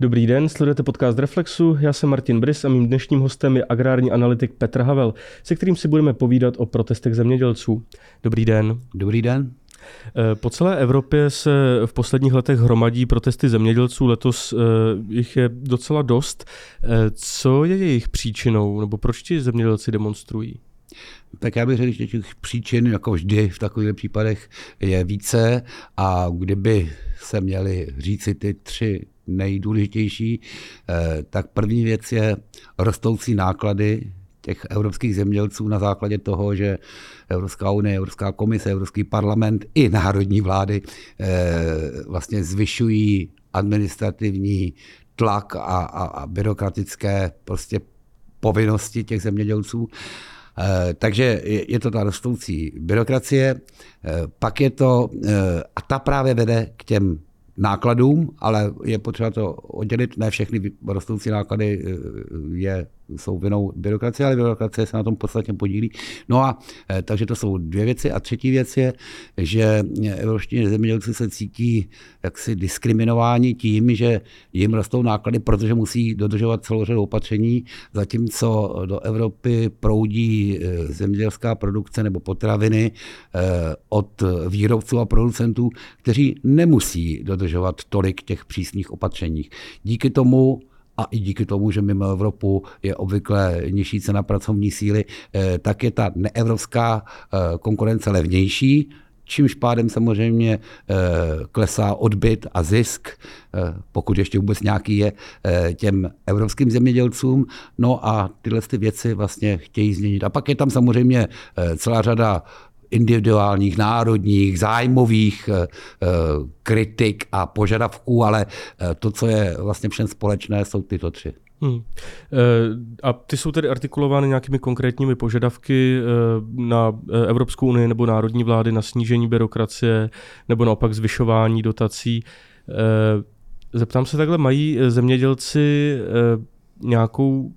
Dobrý den, sledujete podcast Reflexu, já jsem Martin Brys a mým dnešním hostem je agrární analytik Petr Havel, se kterým si budeme povídat o protestech zemědělců. Dobrý den. Dobrý den. Eh, po celé Evropě se v posledních letech hromadí protesty zemědělců, letos eh, jich je docela dost. Eh, co je jejich příčinou, nebo proč ti zemědělci demonstrují? Tak já bych řekl, že těch příčin, jako vždy v takových případech, je více a kdyby se měli říci ty tři nejdůležitější, tak první věc je rostoucí náklady těch evropských zemědělců na základě toho, že Evropská unie, Evropská komise, Evropský parlament i národní vlády eh, vlastně zvyšují administrativní tlak a, a, a byrokratické prostě povinnosti těch zemědělců. Eh, takže je to ta rostoucí byrokracie, eh, pak je to, a ta právě vede k těm nákladům, ale je potřeba to oddělit. Ne všechny rostoucí náklady je jsou vinou byrokracie, ale byrokracie se na tom podstatně podílí. No a eh, takže to jsou dvě věci. A třetí věc je, že evropští zemědělci se cítí jaksi diskriminováni tím, že jim rostou náklady, protože musí dodržovat celou řadu opatření, zatímco do Evropy proudí eh, zemědělská produkce nebo potraviny eh, od výrobců a producentů, kteří nemusí dodržovat tolik těch přísných opatření. Díky tomu a i díky tomu, že mimo Evropu je obvykle nižší cena pracovní síly, eh, tak je ta neevropská eh, konkurence levnější, čímž pádem samozřejmě eh, klesá odbyt a zisk, pokud ještě vůbec nějaký je, těm evropským zemědělcům. No a tyhle ty věci vlastně chtějí změnit. A pak je tam samozřejmě celá řada individuálních, národních, zájmových eh, eh, kritik a požadavků, ale eh, to, co je vlastně všem společné, jsou tyto tři. Hmm. A ty jsou tedy artikulovány nějakými konkrétními požadavky na Evropskou unii nebo národní vlády na snížení byrokracie nebo naopak zvyšování dotací. Zeptám se takhle, mají zemědělci nějakou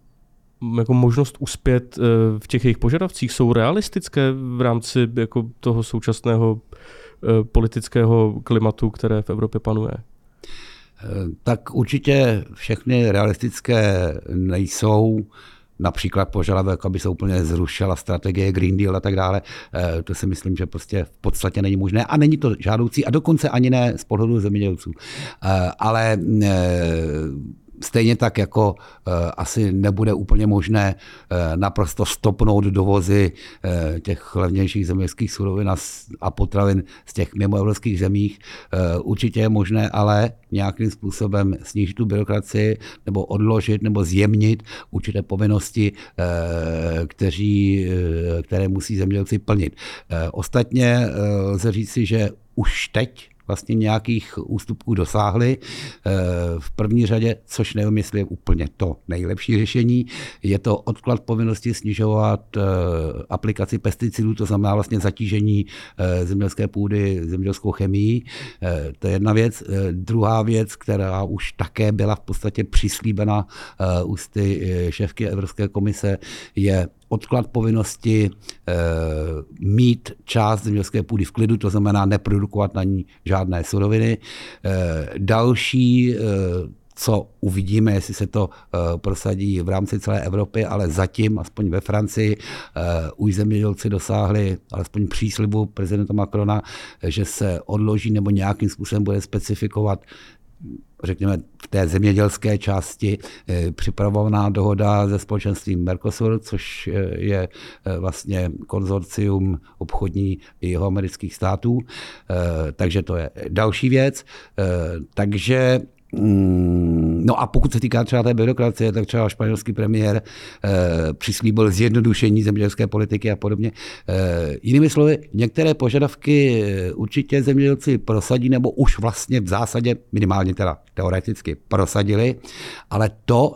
jako možnost uspět eh, v těch jejich požadavcích jsou realistické v rámci jako toho současného eh, politického klimatu, které v Evropě panuje? Eh, tak určitě všechny realistické nejsou například požadavek, aby se úplně zrušila strategie Green Deal a tak dále. To si myslím, že prostě v podstatě není možné a není to žádoucí a dokonce ani ne z pohledu zemědělců. Ale Stejně tak jako uh, asi nebude úplně možné uh, naprosto stopnout dovozy uh, těch levnějších zemědělských surovin a, a potravin z těch mimoevropských zemích. Určitě je možné ale nějakým způsobem snížit tu byrokracii nebo odložit nebo zjemnit určité povinnosti, kteří, které musí zemědělci plnit. Ostatně lze říci, že už teď vlastně nějakých ústupků dosáhli. Eh, v první řadě, což nevím, jestli je úplně to nejlepší řešení, je to odklad povinnosti snižovat eh, aplikaci pesticidů, to znamená vlastně zatížení eh, zemědělské půdy zemědělskou chemií. To je jedna věc. Druhá věc, která už také byla v podstatě přislíbena ústy šéfky Evropské komise, je odklad povinnosti e, mít část zemědělské půdy v klidu, to znamená neprodukovat na ní žádné suroviny. E, další e, co uvidíme, jestli se to prosadí v rámci celé Evropy, ale zatím, aspoň ve Francii, už zemědělci dosáhli alespoň příslibu prezidenta Macrona, že se odloží nebo nějakým způsobem bude specifikovat řekněme, v té zemědělské části eh, připravovaná dohoda ze společenstvím Mercosur, což eh, je eh, vlastně konzorcium obchodní jeho amerických států. Takže to je další věc. Takže no a pokud se týká třeba té byrokracie, tak třeba španělský premiér e, přislíbil zjednodušení zemědělské politiky a podobně. E, jinými slovy, některé požadavky eh, určitě zemědělci prosadí, nebo už vlastně v zásadě minimálně teda teoreticky prosadili, ale to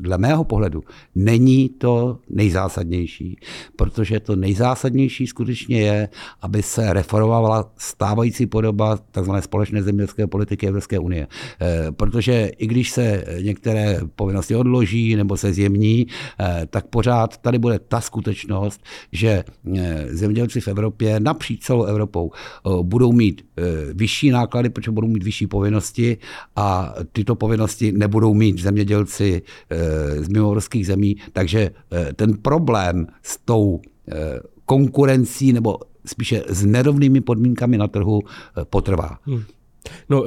dle mého pohledu není to nejzásadnější, protože to nejzásadnější skutečně je, aby se reformovala stávající podoba tzv. společné zemědělské politiky Evropské unie. Eh, protože i když se některé povinnosti odloží nebo se zjemní, eh, tak pořád tady bude ta skutečnost, že eh, zemědělci v Evropě napříč celou Evropou budou mít vyšší náklady, protože budou mít vyšší povinnosti a tyto povinnosti nebudou mít zemědělci z mimovorských zemí. Takže ten problém s tou konkurencí nebo spíše s nerovnými podmínkami na trhu potrvá. Hmm. No,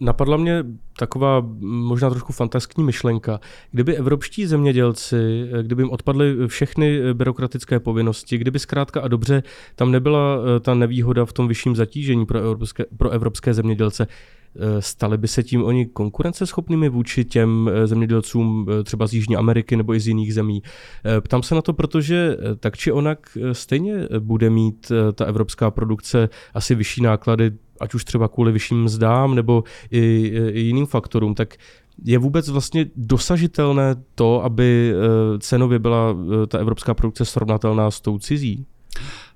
Napadla mě taková možná trošku fantaskní myšlenka. Kdyby evropští zemědělci, kdyby jim odpadly všechny byrokratické povinnosti, kdyby zkrátka a dobře tam nebyla eh, ta nevýhoda v tom vyšším zatížení pro evropské, pro evropské zemědělce, eh, Stali by se tím oni konkurenceschopnými vůči těm eh, zemědělcům třeba z Jižní Ameriky nebo i z jiných zemí? Ptám se na to, protože tak či onak stejně bude mít ta evropská produkce asi vyšší náklady ať už třeba kvůli vyšším mzdám nebo i, i jiným faktorům, tak je vůbec vlastně dosažitelné to, aby eh, cenově byla eh, ta evropská produkce srovnatelná s tou cizí?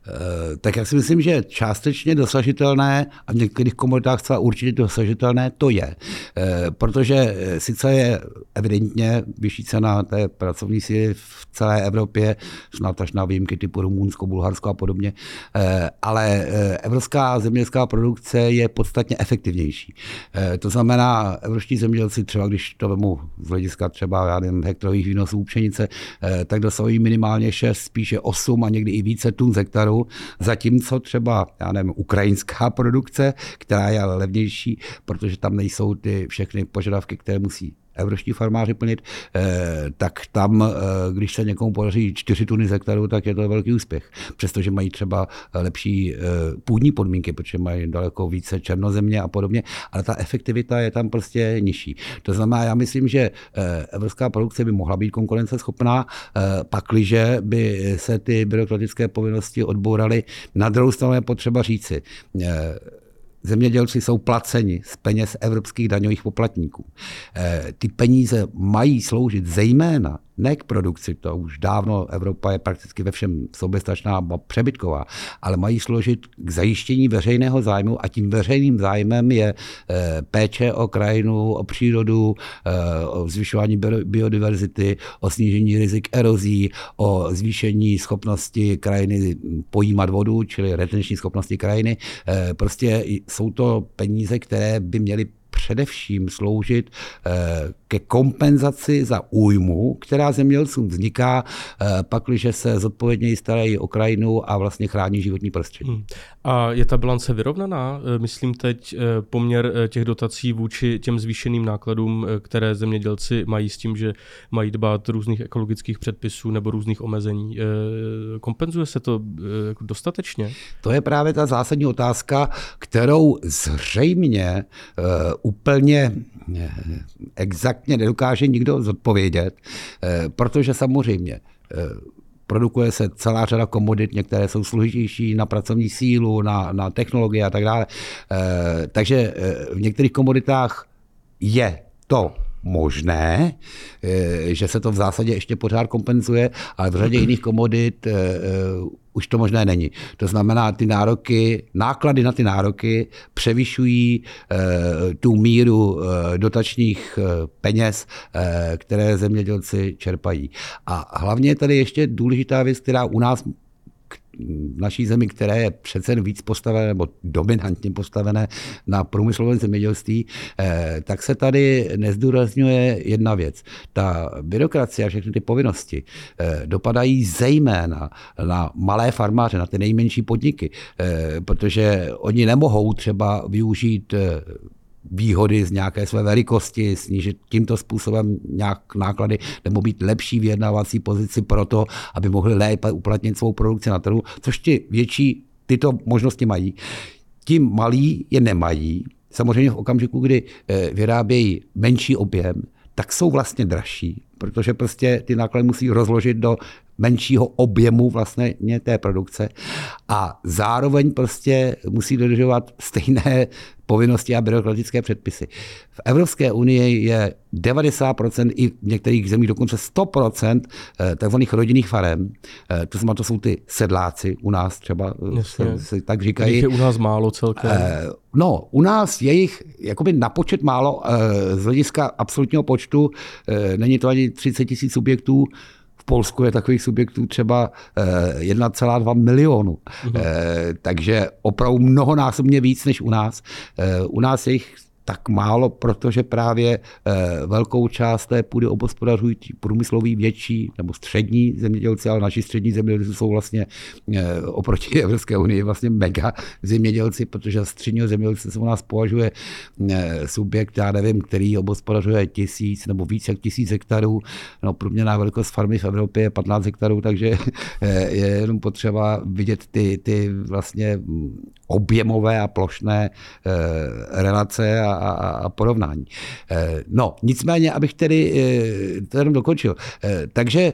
Eh, tak já si myslím, že částečně dosažitelné a v některých komoditách celá určitě dosažitelné to je. Eh, protože eh, sice je evidentně vyšší cena té pracovní síly v celé Evropě, snad až na výjimky typu Rumunsko, Bulharsko a podobně, ale evropská zemědělská produkce je podstatně efektivnější. To znamená, evropští zemědělci třeba, když to vemu z hlediska třeba já nevím, hektarových výnosů pšenice, tak dosahují minimálně 6, spíše 8 a někdy i více tun z hektaru zatímco třeba, já nevím, ukrajinská produkce, která je ale levnější, protože tam nejsou ty všechny požadavky, které musí evropští farmáři plnit, eh, tak tam, eh, když se někomu podaří 4 tuny z hektaru, tak je to velký úspěch. Přestože mají třeba lepší eh, půdní podmínky, protože mají daleko více černozemě a podobně, ale ta efektivita je tam prostě nižší. To znamená, já myslím, že evropská produkce by mohla být konkurenceschopná, pakliže by se ty byrokratické povinnosti odbouraly. Na druhou stranu je potřeba říci, zemědělci jsou placeni z peněz evropských daňových poplatníků. Eh, ty peníze mají sloužit zejména ne k produkci, to už dávno Evropa je prakticky ve všem soběstačná a přebytková, ale mají složit k zajištění veřejného zájmu a tím veřejným zájmem je eh, péče o krajinu, o přírodu, eh, o zvyšování biodiverzity, o snížení rizik erozí, o zvýšení schopnosti krajiny pojímat vodu, čili retenční schopnosti krajiny. Eh, prostě jsou to peníze, které by měly především sloužit eh, ke kompenzaci za újmu, která zemědělcům vzniká, eh, pakliže se zodpovědněji starají o krajinu a vlastně chrání životní prostředí. Hmm. A je ta bilance vyrovnaná? Eh, myslím teď poměr těch dotací vůči těm zvýšeným nákladům, které zemědělci mají s tím, že mají dbát různých ekologických předpisů nebo různých omezení. Kompenzuje se to jako dostatečně? To je právě ta zásadní otázka, kterou zřejmě úplně eh, exaktně nedokáže nikdo zodpovědět, eh, protože samozřejmě eh, produkuje se celá řada komodit, některé jsou složitější na pracovní sílu, na, na technologie a tak dále. Takže v některých komoditách je to možné, že se to v zásadě ještě pořád kompenzuje, ale v řadě jiných komodit už to možné není. To znamená, ty nároky, náklady na ty nároky převyšují tu míru dotačních peněz, které zemědělci čerpají. A hlavně je tady ještě důležitá věc, která u nás naší zemi, které je přece víc postavené nebo dominantně postavené na průmyslovém zemědělství, eh, tak se tady nezdůrazňuje jedna věc. Ta byrokracie a všechny ty povinnosti eh, dopadají zejména na malé farmáře, na ty nejmenší podniky, eh, protože oni nemohou třeba využít výhody z nějaké své velikosti, snížit tímto způsobem nějak náklady nebo být lepší vyjednávací pozici pro to, aby mohli lépe uplatnit svou produkci na trhu, což ti větší tyto možnosti mají. Ti malí je nemají. Samozřejmě v okamžiku, kdy eh, vyrábějí menší objem, tak jsou vlastně dražší, protože prostě ty náklady musí rozložit do menšího objemu vlastně té produkce a zároveň prostě musí dodržovat stejné povinnosti a byrokratické předpisy. V Evropské unii je 90% i v některých zemích dokonce 100% eh, takzvaných rodinných farem. Eh, to znamená, to jsou ty sedláci u nás třeba, eh, se, se tak říkají. Je u nás málo celkem. No, u nás je jich jakoby na počet málo z hlediska absolutního počtu. Není to ani 30 tisíc subjektů, Polsku je takových subjektů třeba 1,2 eh, milionu. Mhm. Takže opravdu mnohonásobně víc než u nás. Eh, u nás je jich tak málo, protože právě eh, velkou část té půdy obospodařují průmysloví větší nebo střední zemědělci, ale naši střední zemědělci jsou vlastně eh, oproti Evropské unii vlastně mega zemědělci, protože středního zemědělce se u nás považuje eh, subjekt, já nevím, který obospodařuje tisíc nebo víc jak tisíc hektarů. No, průměrná velikost farmy v Evropě je 15 hektarů, takže je jenom potřeba vidět ty, ty vlastně objemové a plošné relace a a, a porovnání. Eh, no, nicméně, abych tedy eh, to jenom dokončil. Eh, takže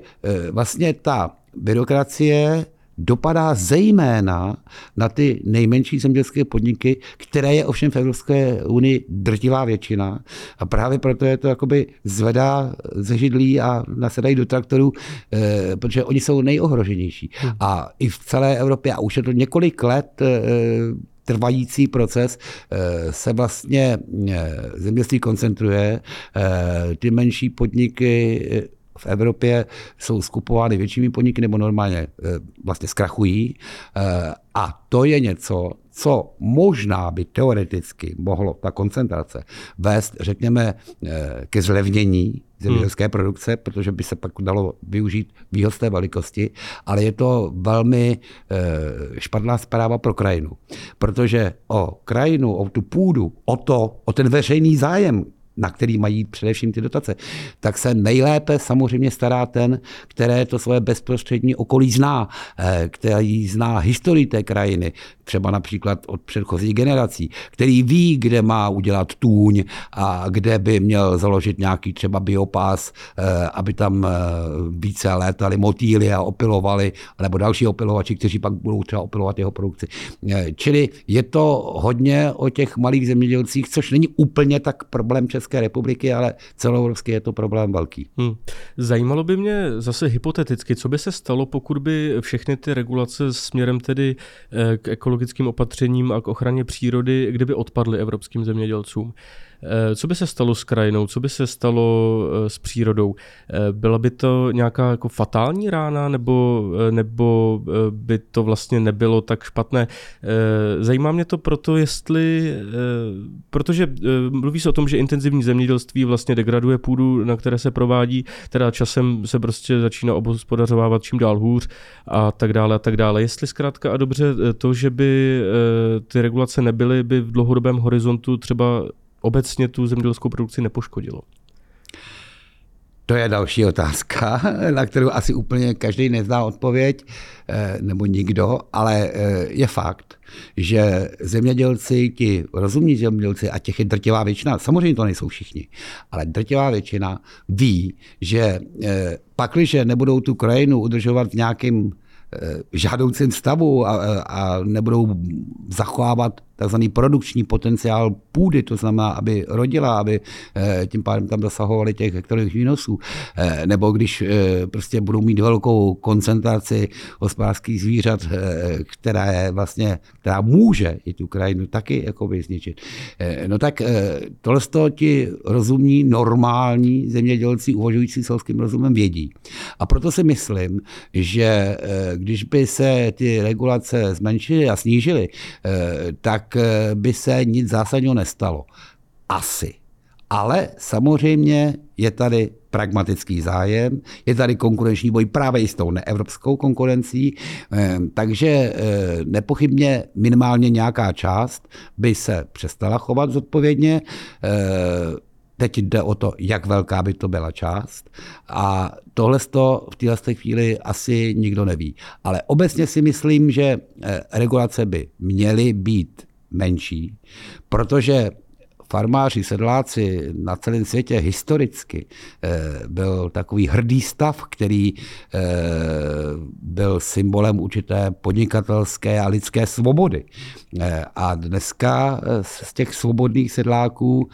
vlastně ta byrokracie dopadá zejména na ty nejmenší zemědělské podniky, které je ovšem v Evropské unii drtivá většina. A právě proto je to jakoby zvedá ze židlí a nasedají do traktorů, eh, protože oni jsou nejohroženější. Hmm. A i v celé Evropě, a už je to několik let, eh, trvající proces eh, se vlastně eh, zemědělství koncentruje. Eh, ty menší podniky v Evropě jsou skupovány většími podniky nebo normálně vlastně zkrachují. A to je něco, co možná by teoreticky mohlo ta koncentrace vést, řekněme, ke zlevnění zemědělské hmm. produkce, protože by se pak dalo využít výhod té velikosti, ale je to velmi špatná zpráva pro krajinu, protože o krajinu, o tu půdu, o to, o ten veřejný zájem, na který mají především ty dotace, tak se nejlépe samozřejmě stará ten, které to svoje bezprostřední okolí zná, eh, který zná historii té krajiny, třeba například od předchozích generací, který ví, kde má udělat tůň a kde by měl založit nějaký třeba biopás, eh, aby tam eh, více létali motýly a opilovali, nebo další opilovači, kteří pak budou třeba opilovat jeho produkci. Čili je to hodně o těch malých zemědělcích, což není úplně tak problém České České republiky, ale celoevropský je to problém velký. Hmm. Zajímalo by mě zase hypoteticky, co by se stalo, pokud by všechny ty regulace směrem tedy eh, k ekologickým opatřením a k ochraně přírody, kdyby odpadly evropským zemědělcům. Eh, co by se stalo s krajinou, co by se stalo eh, s přírodou? Eh, byla by to nějaká jako fatální rána, nebo, nebo by to vlastně nebylo tak špatné? Zajímá mě to proto, jestli, protože mluví se o tom, že intenzivní zemědělství vlastně degraduje půdu, na které se provádí, teda časem se prostě začíná obospodařovávat čím dál hůř a tak dále a tak dále. Jestli zkrátka a dobře to, že by ty regulace nebyly, by v dlouhodobém horizontu třeba obecně tu zemědělskou produkci nepoškodilo? To je další otázka, na kterou asi úplně každý nezná odpověď, eh, nebo nikdo, ale eh, je fakt, že zemědělci, ti rozumní zemědělci, a těch je drtivá většina, samozřejmě to nejsou všichni, ale drtivá většina ví, že eh, pakliže nebudou tu krajinu udržovat v nějakém žádoucím stavu a, a nebudou zachovávat takzvaný produkční potenciál půdy, to znamená, aby rodila, aby eh, tím pádem tam dosahovali těch hektarových výnosů, eh, nebo když eh, prostě budou mít velkou koncentraci hospodářských zvířat, která je vlastně, která může i tu krajinu taky jako zničit. No tak tohle z toho ti rozumní, normální zemědělci uvažující selským rozumem vědí. A proto si myslím, že když by se ty regulace zmenšily a snížily, tak tak eh, by se nic zásadního nestalo. Asi. Ale samozřejmě je tady pragmatický zájem, je tady konkurenční boj právě i s tou neevropskou konkurencí, eh, takže eh, nepochybně minimálně nějaká část by se přestala chovat zodpovědně. Teď jde o to, jak velká by to byla část. A tohle v této chvíli asi nikdo neví. Ale obecně si myslím, že regulace by měly být menší, protože farmáři, sedláci na celém světě historicky byl takový hrdý stav, který byl symbolem určité podnikatelské a lidské svobody. A dneska z těch svobodných sedláků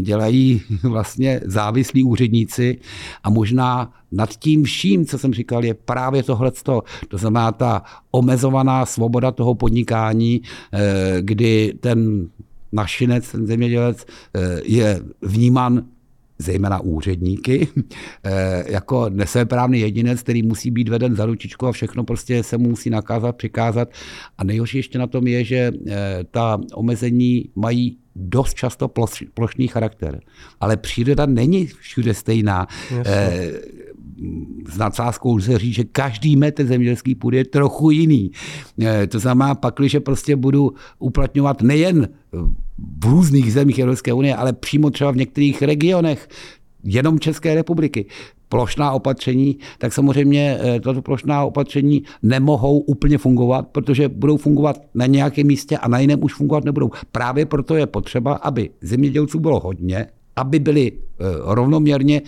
dělají vlastně závislí úředníci a možná nad tím vším, co jsem říkal, je právě tohle. To znamená ta omezovaná svoboda toho podnikání, eh, kdy ten našinec, ten zemědělec eh, je vnímán zejména úředníky, eh, jako nesvéprávný jedinec, který musí být veden za ručičku a všechno prostě se mu musí nakázat, přikázat. A nejhorší ještě na tom je, že ta omezení mají dost často plošný charakter. Ale příroda není všude stejná. Jasně s nadsázkou lze říct, že každý metr zemědělský půdy je trochu jiný. Eh, to znamená, pak, když prostě budu uplatňovat nejen v různých zemích Evropské unie, ale přímo třeba v některých regionech, jenom České republiky, plošná opatření, tak samozřejmě eh, tato plošná opatření nemohou úplně fungovat, protože budou fungovat na nějakém místě a na jiném už fungovat nebudou. Právě proto je potřeba, aby zemědělců bylo hodně, aby byli eh, rovnoměrně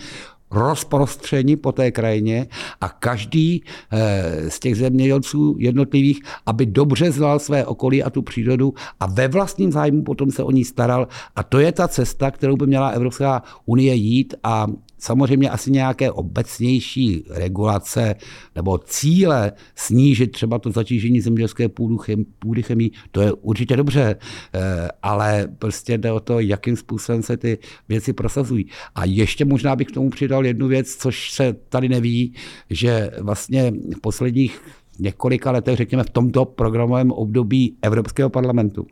rozprostření po té krajině a každý eh, z těch zemědělců jednotlivých, aby dobře znal své okolí a tu přírodu a ve vlastním zájmu potom se o ní staral. A to je ta cesta, kterou by měla Evropská unie jít a samozřejmě asi nějaké obecnější regulace nebo cíle snížit třeba to zatížení zemědělské půdy chemii, to je určitě dobře, eh, ale prostě jde o to, jakým způsobem se ty věci prosazují. A ještě možná bych k tomu přidal jednu věc, což se tady neví, že vlastně v posledních několika letech, řekněme v tomto programovém období Evropského parlamentu,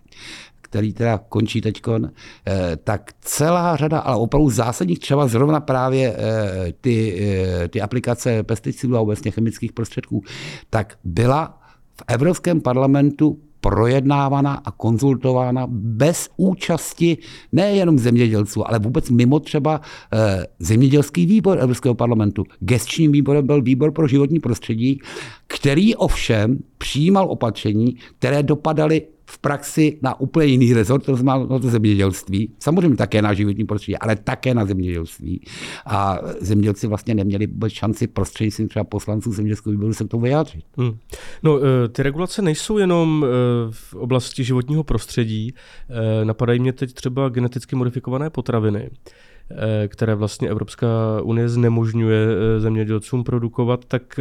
který teda končí teď, eh, tak celá řada, ale opravdu zásadních, třeba zrovna právě eh, ty, eh, ty aplikace pesticidů a obecně chemických prostředků, tak byla v Evropském parlamentu projednávána a konzultována bez účasti nejenom zemědělců, ale vůbec mimo třeba zemědělský výbor Evropského parlamentu. Gestčním výborem byl výbor pro životní prostředí, který ovšem přijímal opatření, které dopadaly v praxi na úplně jiný rezort, to znamená na to zemědělství. Samozřejmě také na životní prostředí, ale také na zemědělství. A zemědělci vlastně neměli vůbec šanci prostřednictvím třeba poslanců zemědělského výboru se k tomu vyjádřit. Hmm. No, eh, ty regulace nejsou jenom eh, v oblasti životního prostředí. Eh, napadají mě teď třeba geneticky modifikované potraviny které vlastně Evropská unie znemožňuje zemědělcům produkovat, tak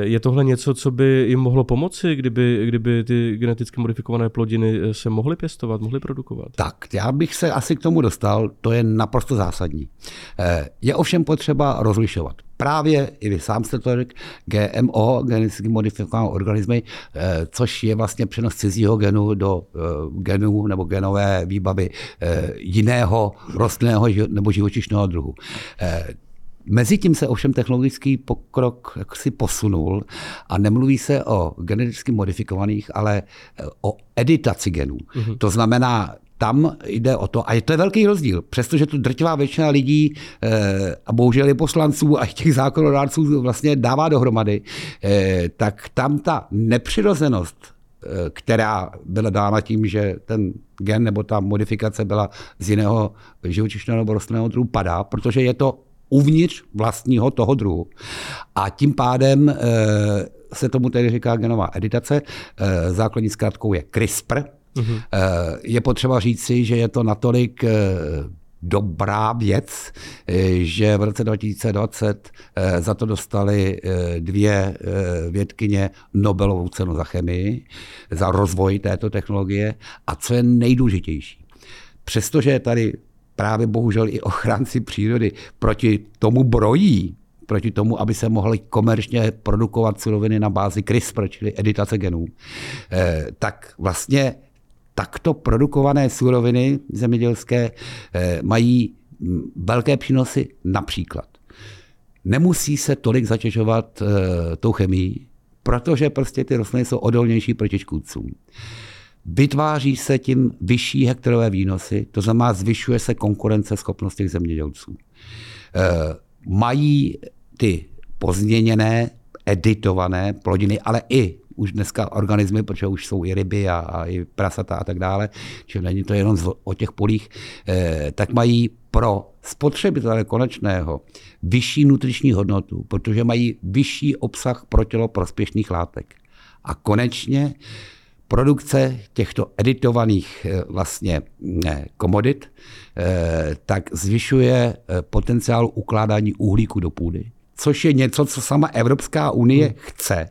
je tohle něco, co by jim mohlo pomoci, kdyby, kdyby ty geneticky modifikované plodiny eh, se mohly pěstovat, mohly produkovat? Tak, já bych se asi k tomu dostal, to je naprosto zásadní. Eh, je ovšem potřeba rozlišovat. Právě, i vy sám jste to řekl, GMO, geneticky modifikované organismy, což je vlastně přenos cizího genu do genů nebo genové výbavy jiného rostlinného nebo živočišného druhu. Mezitím se ovšem technologický pokrok si posunul a nemluví se o geneticky modifikovaných, ale eh, o editaci genů. Mm-hmm. To znamená, tam jde o to, a to je velký rozdíl, přestože tu drtivá většina lidí eh, a bohužel i poslanců a těch zákonodárců vlastně dává dohromady, eh, tak tam ta nepřirozenost, která byla dána tím, že ten gen nebo ta modifikace byla z jiného živočišného nebo rostlinného druhu, padá, protože je to uvnitř vlastního toho druhu. A tím pádem eh, se tomu tedy říká genová editace. Eh, základní zkrátkou je CRISPR. Mm-hmm. Je potřeba říci, že je to natolik dobrá věc, že v roce 2020 za to dostali dvě vědkyně Nobelovou cenu za chemii, za rozvoj této technologie. A co je nejdůležitější, přestože tady právě bohužel i ochránci přírody proti tomu brojí, proti tomu, aby se mohly komerčně produkovat suroviny na bázi CRISPR, čili editace genů, eh, tak vlastně takto produkované suroviny zemědělské eh, mají mm, velké přínosy například. Nemusí se tolik zatěžovat eh, tou chemií, protože prostě ty rostliny jsou odolnější proti škůdcům. Vytváří se tím vyšší hektarové výnosy, to znamená zvyšuje se konkurenceschopnost těch zemědělců. E, mají ty pozměněné, editované plodiny, ale i už dneska organismy, protože už jsou i ryby a, a i prasata a tak dále, čili není to jenom o těch polích, eh, tak mají pro spotřebitele konečného vyšší nutriční hodnotu, protože mají vyšší obsah pro tělo prospěšných látek. A konečně produkce těchto editovaných eh, vlastně komodit eh, tak zvyšuje eh, potenciál ukládání uhlíku do půdy, což je něco, co sama Evropská unie hmm. chce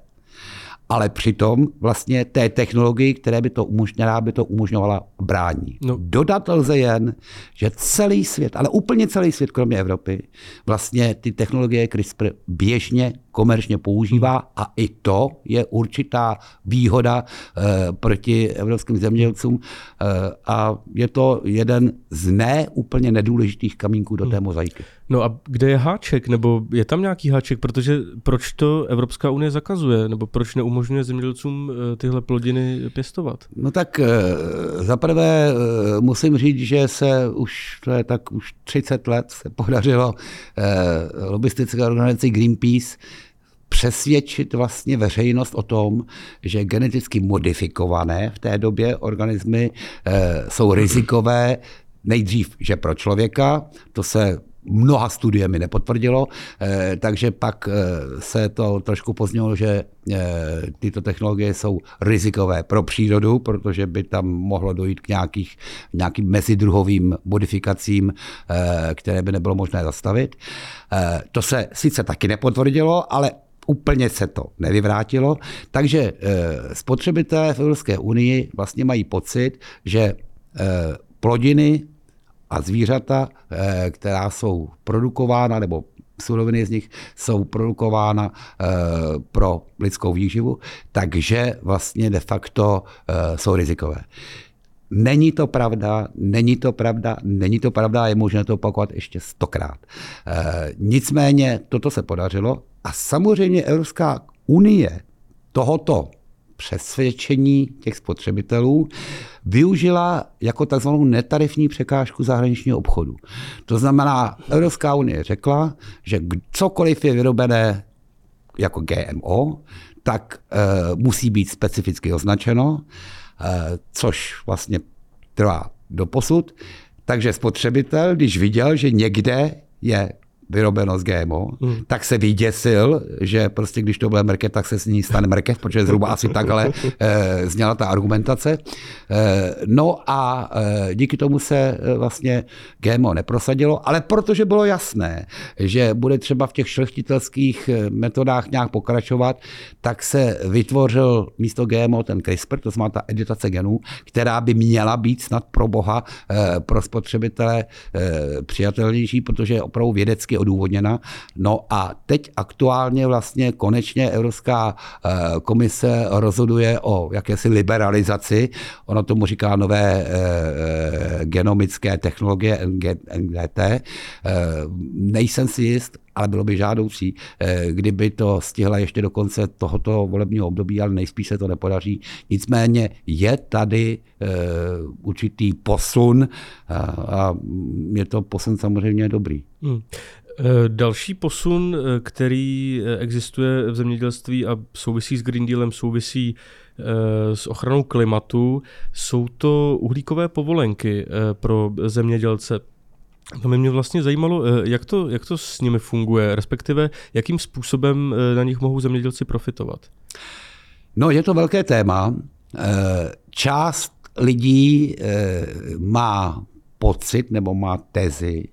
ale přitom vlastně té technologii, které by to umožňovala, by to umožňovala brání. No. Dodat lze jen, že celý svět, ale úplně celý svět, kromě Evropy, vlastně ty technologie CRISPR běžně komerčně používá a i to je určitá výhoda eh, proti evropským zemědělcům eh, a je to jeden z ne úplně nedůležitých kamínků do té hmm. mozaiky. No a kde je háček, nebo je tam nějaký háček, protože proč to Evropská unie zakazuje, nebo proč neumožňuje zemědělcům eh, tyhle plodiny pěstovat? No tak zaprvé musím říct, že se už, to je tak už 30 let se podařilo lobistické organizaci Greenpeace přesvědčit vlastně veřejnost o tom, že geneticky modifikované v té době organismy e, jsou rizikové nejdřív, že pro člověka, to se mnoha studiemi nepotvrdilo, e, takže pak e, se to trošku poznělo, že tyto technologie jsou rizikové pro přírodu, protože by tam mohlo dojít k nějakých, nějakým mezidruhovým modifikacím, které by nebylo možné zastavit. To se sice taky nepotvrdilo, ale Úplně se to nevyvrátilo, takže eh, spotřebitelé v Evropské unii vlastně mají pocit, že eh, plodiny a zvířata, eh, která jsou produkována nebo suroviny z nich jsou produkována pro lidskou výživu, takže vlastně de facto jsou rizikové. Není to pravda, není to pravda, není to pravda a je možné to opakovat ještě stokrát. E, nicméně toto se podařilo a samozřejmě Evropská unie tohoto přesvědčení těch spotřebitelů využila jako takzvanou netarifní překážku zahraničního obchodu. To znamená, Evropská unie řekla, že cokoliv je vyrobené jako GMO, tak e, musí být specificky označeno, e, což vlastně trvá do posud. Takže spotřebitel, když viděl, že někde je vyrobeno z GMO, mm. tak se vyděsil, že prostě když to bude mrkev, tak se s ní stane mrkev, protože zhruba asi takhle e, zněla ta argumentace. E, no a e, díky tomu se e, vlastně GMO neprosadilo, ale protože bylo jasné, že bude třeba v těch šlechtitelských metodách nějak pokračovat, tak se vytvořil místo GMO ten CRISPR, to znamená ta editace genů, která by měla být snad pro boha e, pro spotřebitele e, přijatelnější, protože je opravdu vědecky odůvodněna. No a teď aktuálně vlastně konečně Evropská eh, komise rozhoduje o jakési liberalizaci. Ono tomu říká nové eh, eh, genomické technologie NGT. Nejsem si jist, ale bylo by žádoucí, kdyby to stihla ještě do konce tohoto volebního období, ale nejspíš se to nepodaří. Nicméně je tady určitý posun a je to posun samozřejmě dobrý. Hmm. Eh, další posun, eh, který eh, existuje v zemědělství a souvisí s Green Dealem, souvisí s ochranou klimatu, jsou to uhlíkové povolenky pro zemědělce. To mě vlastně zajímalo, jak to, jak to s nimi funguje, respektive jakým způsobem na nich mohou zemědělci profitovat. No, je to velké téma. Část lidí má pocit nebo má tezi,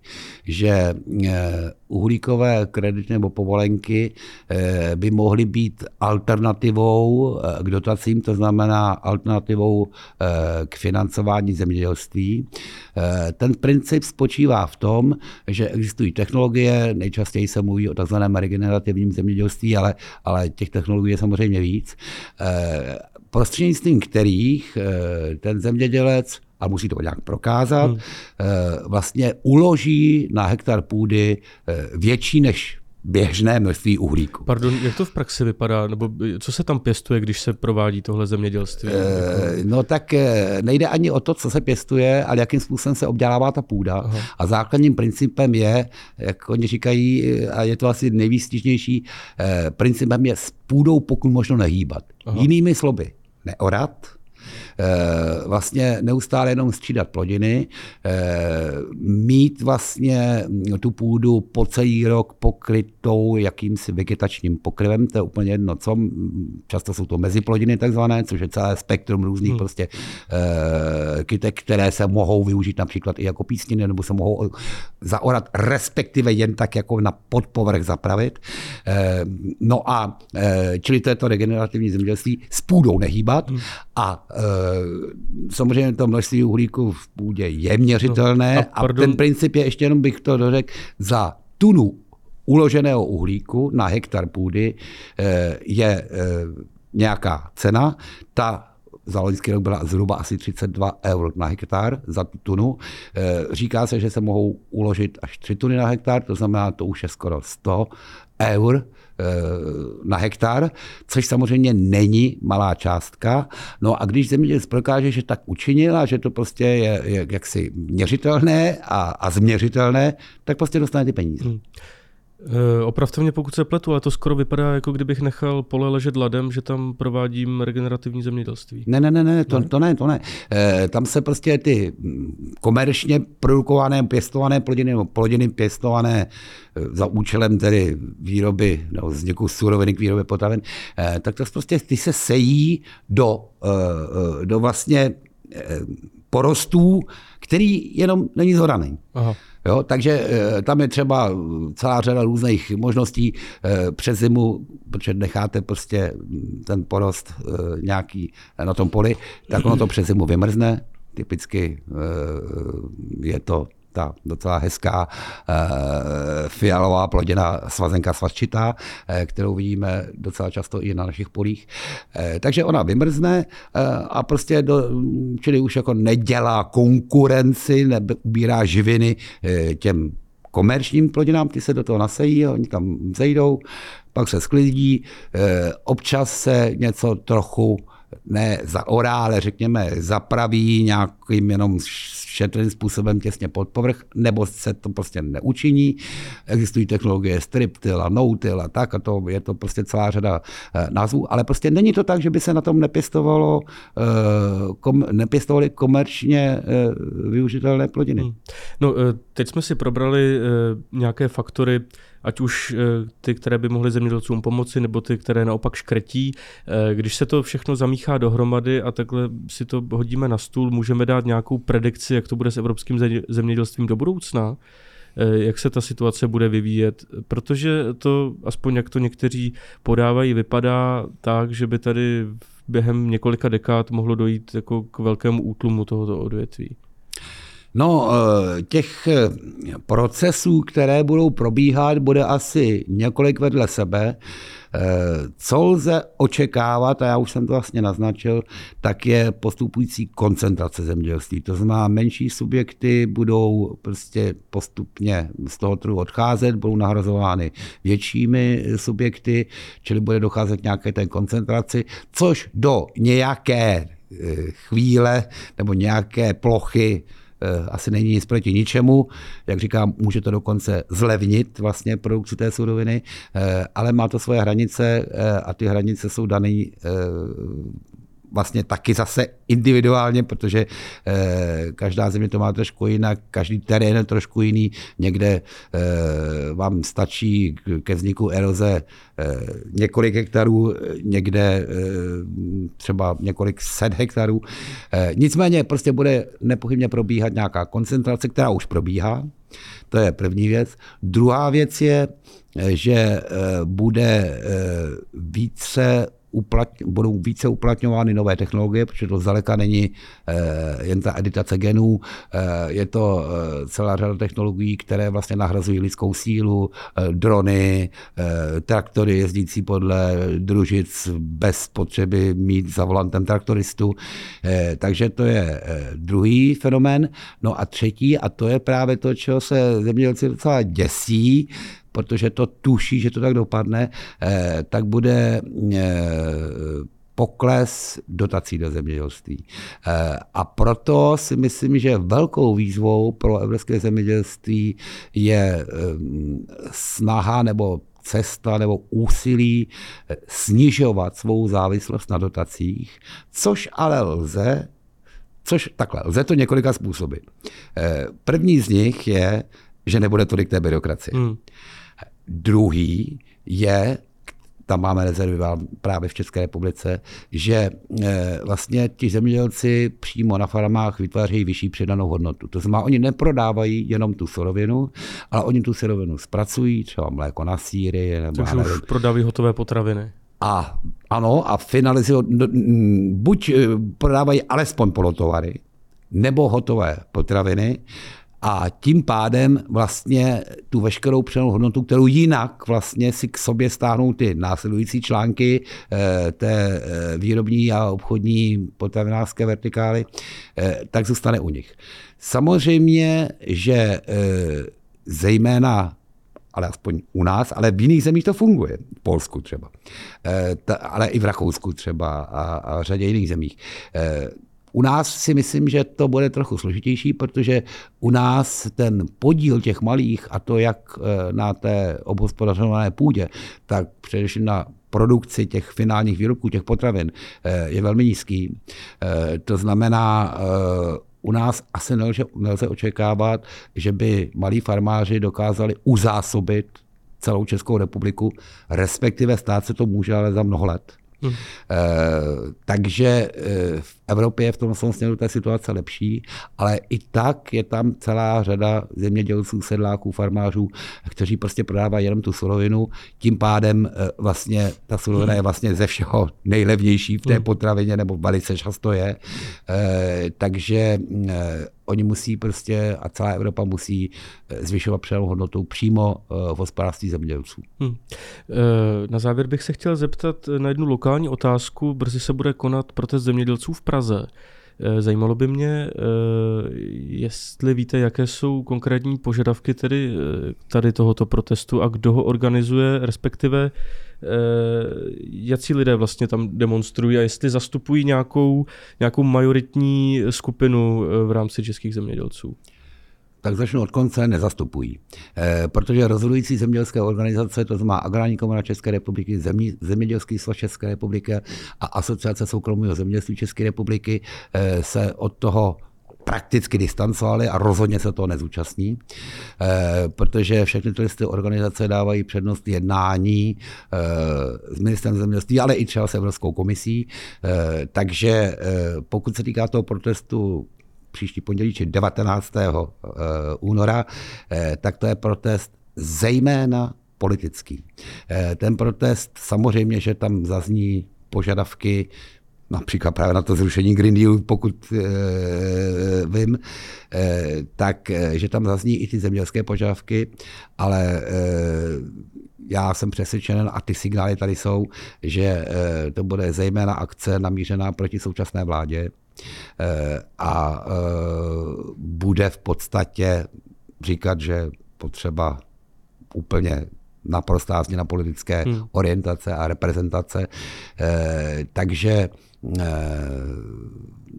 že eh, uhlíkové kredity nebo povolenky eh, by mohly být alternativou eh, k dotacím, to znamená alternativou k financování zemědělství. Ten princip spočívá v tom, že existují technologie, nejčastěji se mluví o takzvaném regenerativním zemědělství, ale, ale těch technologií je samozřejmě víc, prostřednictvím kterých ten zemědělec a musí to nějak prokázat, hmm. Eh, vlastně uloží na hektar půdy eh, větší než běžné množství uhlíku. Pardon, jak to v praxi vypadá? Nebo co se tam pěstuje, když se provádí tohle zemědělství? E, no tak nejde ani o to, co se pěstuje, ale jakým způsobem se obdělává ta půda. Aha. A základním principem je, jak oni říkají, a je to asi nejvýstižnější, principem je s půdou pokud možno nehýbat. Aha. Jinými slovy, neorat, vlastně neustále jenom střídat plodiny, eh, mít vlastně tu půdu po celý rok pokrytou jakýmsi vegetačním pokryvem, to je úplně jedno co, často jsou to meziplodiny takzvané, což je celé spektrum různých hmm. prostě eh, kytek, které se mohou využít například i jako písniny, nebo se mohou zaorat, respektive jen tak jako na podpovrch zapravit. No a čili to je to regenerativní zemědělství, s půdou nehýbat hmm. a samozřejmě to množství uhlíku v půdě je měřitelné no, a, a ten princip je, ještě jenom bych to dořekl, za tunu uloženého uhlíku na hektar půdy eh, je eh, nějaká cena. Ta za loňský rok byla zhruba asi 32 eur na hektar za tu tunu. Eh, říká se, že se mohou uložit až 3 tuny na hektar, to znamená, to už je skoro 100 eur na hektar, což samozřejmě není malá částka. No a když zemědělec prokáže, že tak učinil a že to prostě je, je jaksi měřitelné a, a změřitelné, tak prostě dostane ty peníze. Hmm. E, opravdu mě, pokud se pletu, ale to skoro vypadá, jako kdybych nechal pole ležet ladem, že tam provádím regenerativní zemědělství. Ne, ne, ne, ne, to ne, to ne. To ne. E, tam se prostě ty komerčně produkované, pěstované plodiny, nebo plodiny pěstované e, za účelem tedy výroby nebo vzniku suroviny k výrobě potravin, e, tak to prostě ty se sejí do, e, do vlastně e, porostů, který jenom není zhoraný. Aha. Jo, takže eh, tam je třeba celá řada různých možností eh, přes zimu, protože necháte prostě ten porost eh, nějaký na tom poli, tak ono to přes zimu vymrzne. Typicky je to ta docela hezká e, fialová plodina svazenka svazčitá, e, kterou vidíme docela často i na našich polích. E, takže ona vymrzne a prostě, do, čili už jako nedělá konkurenci, ubírá živiny těm komerčním plodinám, ty se do toho nasejí, oni tam zejdou, pak se sklidí, občas se něco trochu ne zaorá, ale řekněme zapraví nějakým jenom šetrným způsobem těsně pod povrch, nebo se to prostě neučiní. Existují technologie striptil a no-till a tak, a to je to prostě celá řada eh, názvů, ale prostě není to tak, že by se na tom nepěstovalo, eh, kom, nepěstovali komerčně eh, využitelné plodiny. Hmm. No, teď jsme si probrali nějaké faktory, ať už eh, ty, které by mohly zemědělcům pomoci, nebo ty, které naopak škrtí. Eh, když se to všechno zamíchá dohromady a takhle si to hodíme na stůl, můžeme dát nějakou predikci, jak to bude s evropským zemědělstvím do budoucna? Eh, jak se ta situace bude vyvíjet, protože to, aspoň jak to někteří podávají, vypadá tak, že by tady během několika dekád mohlo dojít jako k velkému útlumu tohoto odvětví. No, eh, těch eh, procesů, které budou probíhat, bude asi několik vedle sebe. Eh, co lze očekávat, a já už jsem to vlastně naznačil, tak je postupující koncentrace zemědělství. To znamená, menší subjekty budou prostě postupně z toho trhu odcházet, budou nahrazovány většími subjekty, čili bude docházet nějaké té koncentraci, což do nějaké chvíle nebo nějaké plochy asi není nic proti ničemu. Jak říkám, může to dokonce zlevnit vlastně produkci té suroviny, eh, ale má to svoje hranice eh, a ty hranice jsou dané vlastně taky zase individuálně, protože eh, každá země to má trošku jinak, každý terén je trošku jiný. Někde eh, vám stačí ke vzniku eroze eh, několik hektarů, někde třeba několik set hektarů. Nicméně prostě bude nepochybně probíhat nějaká koncentrace, která už probíhá. To je první věc. Druhá věc je, že bude více uplatň, budou více uplatňovány nové technologie, protože to zdaleka není eh, jen ta editace genů, eh, je to eh, celá řada technologií, které vlastně nahrazují lidskou sílu, drony, traktory jezdící podle družic bez potřeby mít za volantem traktoristu. Takže to je druhý fenomén. No a třetí, a to je právě to, čeho se zemědělci docela děsí, protože to tuší, že to tak dopadne, tak bude pokles dotací do zemědělství. A proto si myslím, že velkou výzvou pro evropské zemědělství je snaha nebo cesta nebo úsilí eh, snižovat svou závislost na dotacích, což ale lze, což takhle, lze to několika způsoby. Eh, první z nich je, že nebude tolik té byrokracie. Hmm. Druhý je tam máme rezervy právě v České republice, že eh, vlastně ti zemědělci přímo na farmách vytvářejí vyšší přidanou hodnotu. To znamená, oni neprodávají jenom tu surovinu, ale oni tu surovinu zpracují, třeba mléko na síry. Nebo Takže už prodávají hotové potraviny. A ano, a finalizují, buď eh, prodávají alespoň polotovary, nebo hotové potraviny, a tím pádem vlastně tu veškerou přenou hodnotu, kterou jinak vlastně si k sobě stáhnou ty následující články eh, té eh, výrobní a obchodní potravinářské vertikály, eh, tak zůstane u nich. Samozřejmě, že zejména ale aspoň u nás, ale v jiných zemích to funguje. V Polsku třeba, ale i v Rakousku třeba a, a řadě jiných zemích. U nás si myslím, že to bude trochu složitější, protože u nás ten podíl těch malých, a to jak eh, na té obhospodařované půdě, tak především na produkci těch finálních výrobků, těch potravin, eh, je velmi nízký. Eh, to znamená, u nás asi nelze, nelze očekávat, že by malí farmáři dokázali uzásobit celou Českou republiku, respektive stát se to může ale za mnoho let. Hmm. takže v Evropě je v tom směru ta situace lepší, ale i tak je tam celá řada zemědělců, sedláků, farmářů, kteří prostě prodávají jenom tu surovinu. Tím pádem eh, vlastně ta surovina je vlastně ze všeho nejlevnější v té hmm. potravině, nebo velice často je. Eh, takže eh, oni musí prostě, a celá Evropa musí zvyšovat přidanou hodnotu přímo v hospodářství zemědělců. Hmm. Na závěr bych se chtěl zeptat na jednu lokální otázku. Brzy se bude konat protest zemědělců v Praze. Eh, zajímalo by mě, eh, jestli víte, jaké jsou konkrétní požadavky tedy eh, tady tohoto protestu a kdo ho organizuje, respektive jaký lidé vlastně tam demonstrují a jestli zastupují nějakou, nějakou majoritní skupinu v rámci českých zemědělců tak začnu od konce, nezastupují. E, protože rozhodující zemědělské organizace, to znamená Agrární komora České republiky, Zemí, Zemědělský svaz České republiky a Asociace soukromého zemědělství České republiky, e, se od toho prakticky distancovali a rozhodně se toho nezúčastní, eh, protože všechny ty organizace dávají přednost jednání s ministrem zemědělství, ale i třeba s Evropskou komisí. Takže pokud se týká toho protestu příští pondělí, či 19. Eh, února, eh, tak to je protest zejména politický. Eh, ten protest samozřejmě, že tam zazní požadavky například právě na to zrušení Green Deal, pokud e, vím, e, tak, že tam zazní i ty zemědělské požadavky, ale e, já jsem přesvědčen, a ty signály tady jsou, že e, to bude zejména akce namířená proti současné vládě, a eh, bude v podstatě říkat, že potřeba úplně naprostá změna politické hmm. orientace a reprezentace. Eh, takže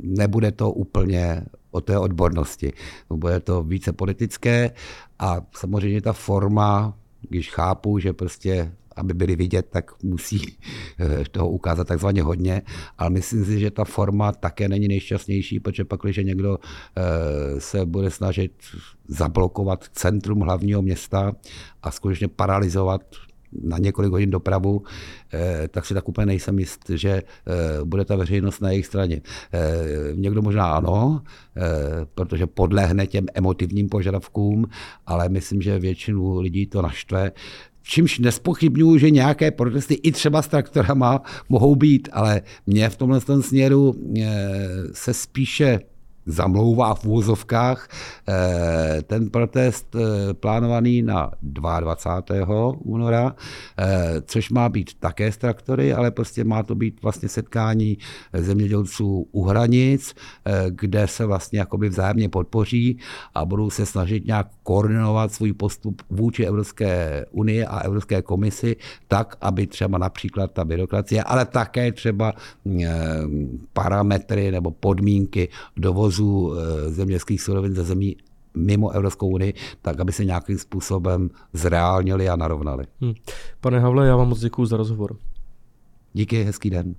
nebude to úplně o té odbornosti. Bude to více politické a samozřejmě ta forma, když chápu, že prostě aby byli vidět, tak musí eh, toho ukázat takzvaně hodně, ale myslím si, že ta forma také není nejšťastnější, protože pak, když někdo eh, se bude snažit zablokovat centrum hlavního města a skutečně paralizovat na několik hodin dopravu, eh, tak si tak úplně nejsem jist, že bude ta veřejnost na jejich straně. Někdo možná ano, protože podlehne těm emotivním požadavkům, ale myslím, že většinu lidí to naštve čímž nespochybnuju, že nějaké protesty i třeba s traktorama mohou být, ale mě v tomhle směru eh, se spíše zamlouvá v úvozovkách eh, ten protest eh, plánovaný na 22. února, eh, což má být také z traktory, ale prostě má to být vlastně setkání zemědělců u hranic, kde se vlastně jakoby vzájemně podpoří a budou se snažit nějak koordinovat svůj postup vůči Evropské unii a Evropské komisi tak, aby třeba například ta byrokracie, ale také třeba parametry nebo podmínky dovozu dovozů eh, zemědělských surovin ze zemí mimo Evropskou unii, tak aby se nějakým způsobem zreálnili a narovnali. Hmm. Pane Havle, já vám moc děkuji za rozhovor. Díky, hezký den.